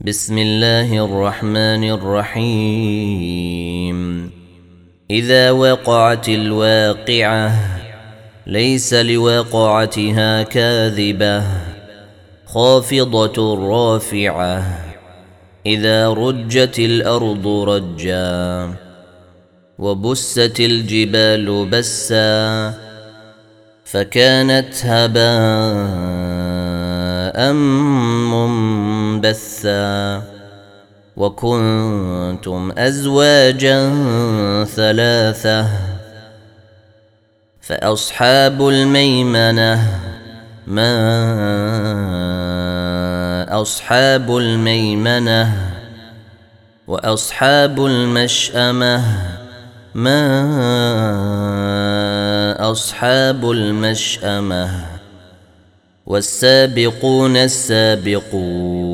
بسم الله الرحمن الرحيم. إذا وقعت الواقعة ليس لوقعتها كاذبة. خافضة رافعة إذا رجت الأرض رجا. وبست الجبال بسا فكانت هباء منبثا وكنتم ازواجا ثلاثة فاصحاب الميمنه ما اصحاب الميمنه واصحاب المشامه ما اصحاب المشامه والسابقون السابقون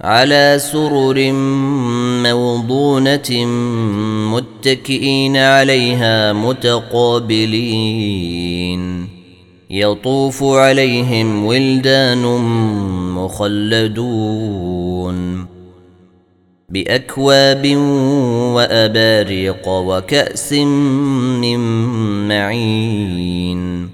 على سرر موضونة متكئين عليها متقابلين. يطوف عليهم ولدان مخلدون. بأكواب وأباريق وكأس من معين.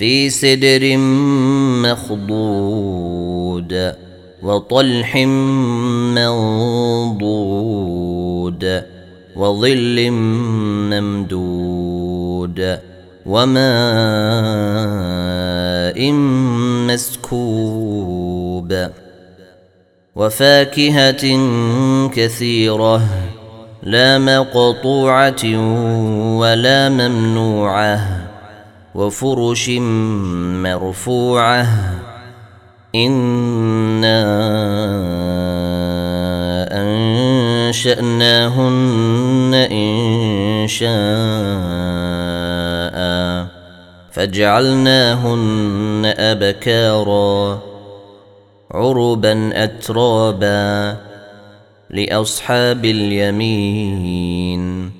في سدر مخضود وطلح منضود وظل ممدود وماء مسكوب وفاكهة كثيرة لا مقطوعة ولا ممنوعة وفرش مرفوعة. إنا أنشأناهن إن شاء. فجعلناهن أبكارا. عربا اترابا لأصحاب اليمين.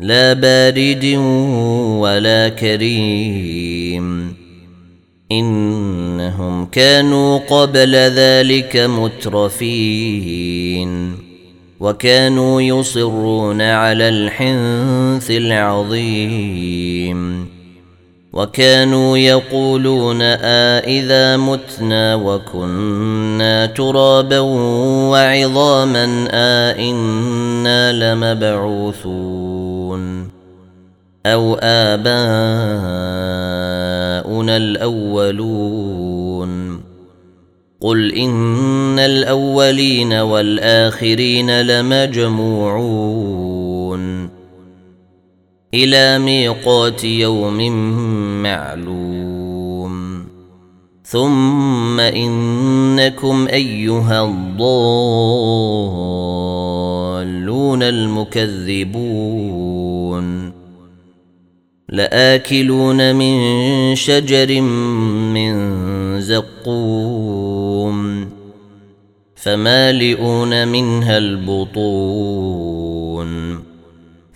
لا بارد ولا كريم. إنهم كانوا قبل ذلك مترفين. وكانوا يصرون على الحنث العظيم. وكانوا يقولون آإذا متنا وكنا ترابا وعظاما آإنا لمبعوثون أو آباؤنا الأولون قل إن الأولين والآخرين لمجموعون إلى ميقات يوم معلوم. ثم إنكم أيها الضالون المكذبون. لآكلون من شجر من زقوم. فمالئون منها البطون.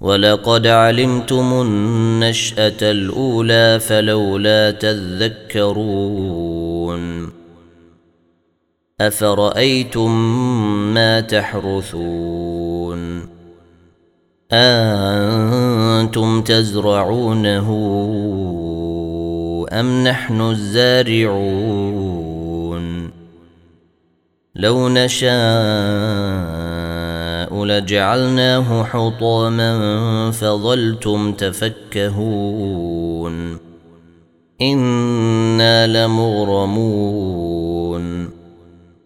ولقد علمتم النشأة الأولى فلولا تذكرون. أفرأيتم ما تحرثون؟ أنتم تزرعونه أم نحن الزارعون؟ لو نشاء لجعلناه حطاما فظلتم تفكهون. إنا لمغرمون.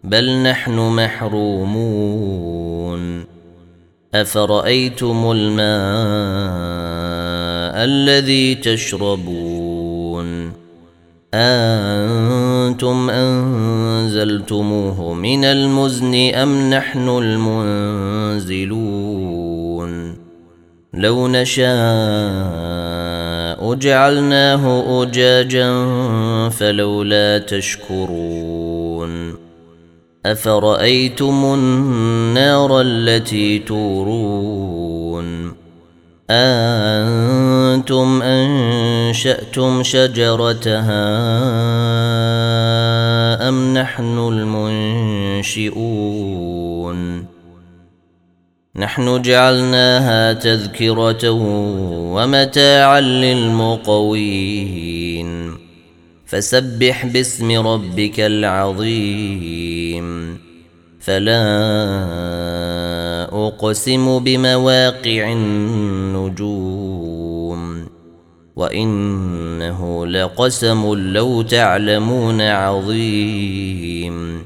بل نحن محرومون. أفرأيتم الماء الذي تشربون؟ أنتم أنزلتموه من المزن أم نحن المنزلون؟ لو نشاء جعلناه أجاجا فلولا تشكرون. أفرأيتم النار التي تورون؟ أنتم أنشأتم شجرتها أم نحن المنشئون؟ نحن جعلناها تذكرة ومتاعا للمقوين. فسبح باسم ربك العظيم. فلا أقسم بمواقع النجوم. وإنه لقسم لو تعلمون عظيم.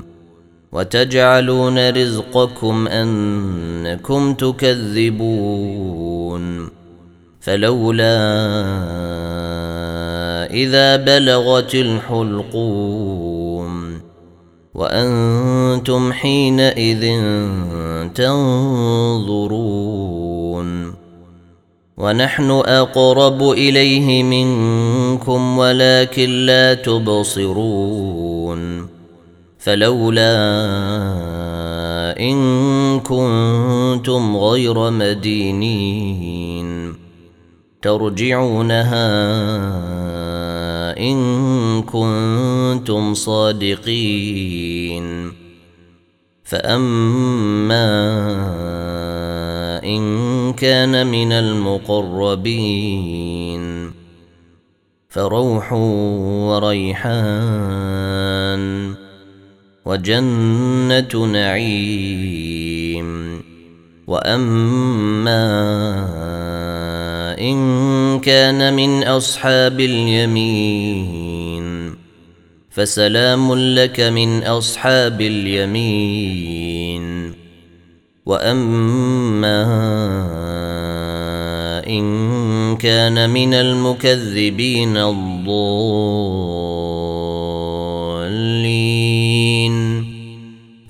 وتجعلون رزقكم أنكم تكذبون. فلولا إذا بلغت الحلقوم. وأنتم حينئذ تنظرون. ونحن أقرب إليه منكم ولكن لا تبصرون. فلولا إن كنتم غير مدينين ترجعونها إن كنتم صادقين. فأما إن كان من المقربين فروح وريحان وجنة نعيم. وأما إن كان من أصحاب اليمين فسلام لك من أصحاب اليمين. وأما إن كان من المكذبين الضالين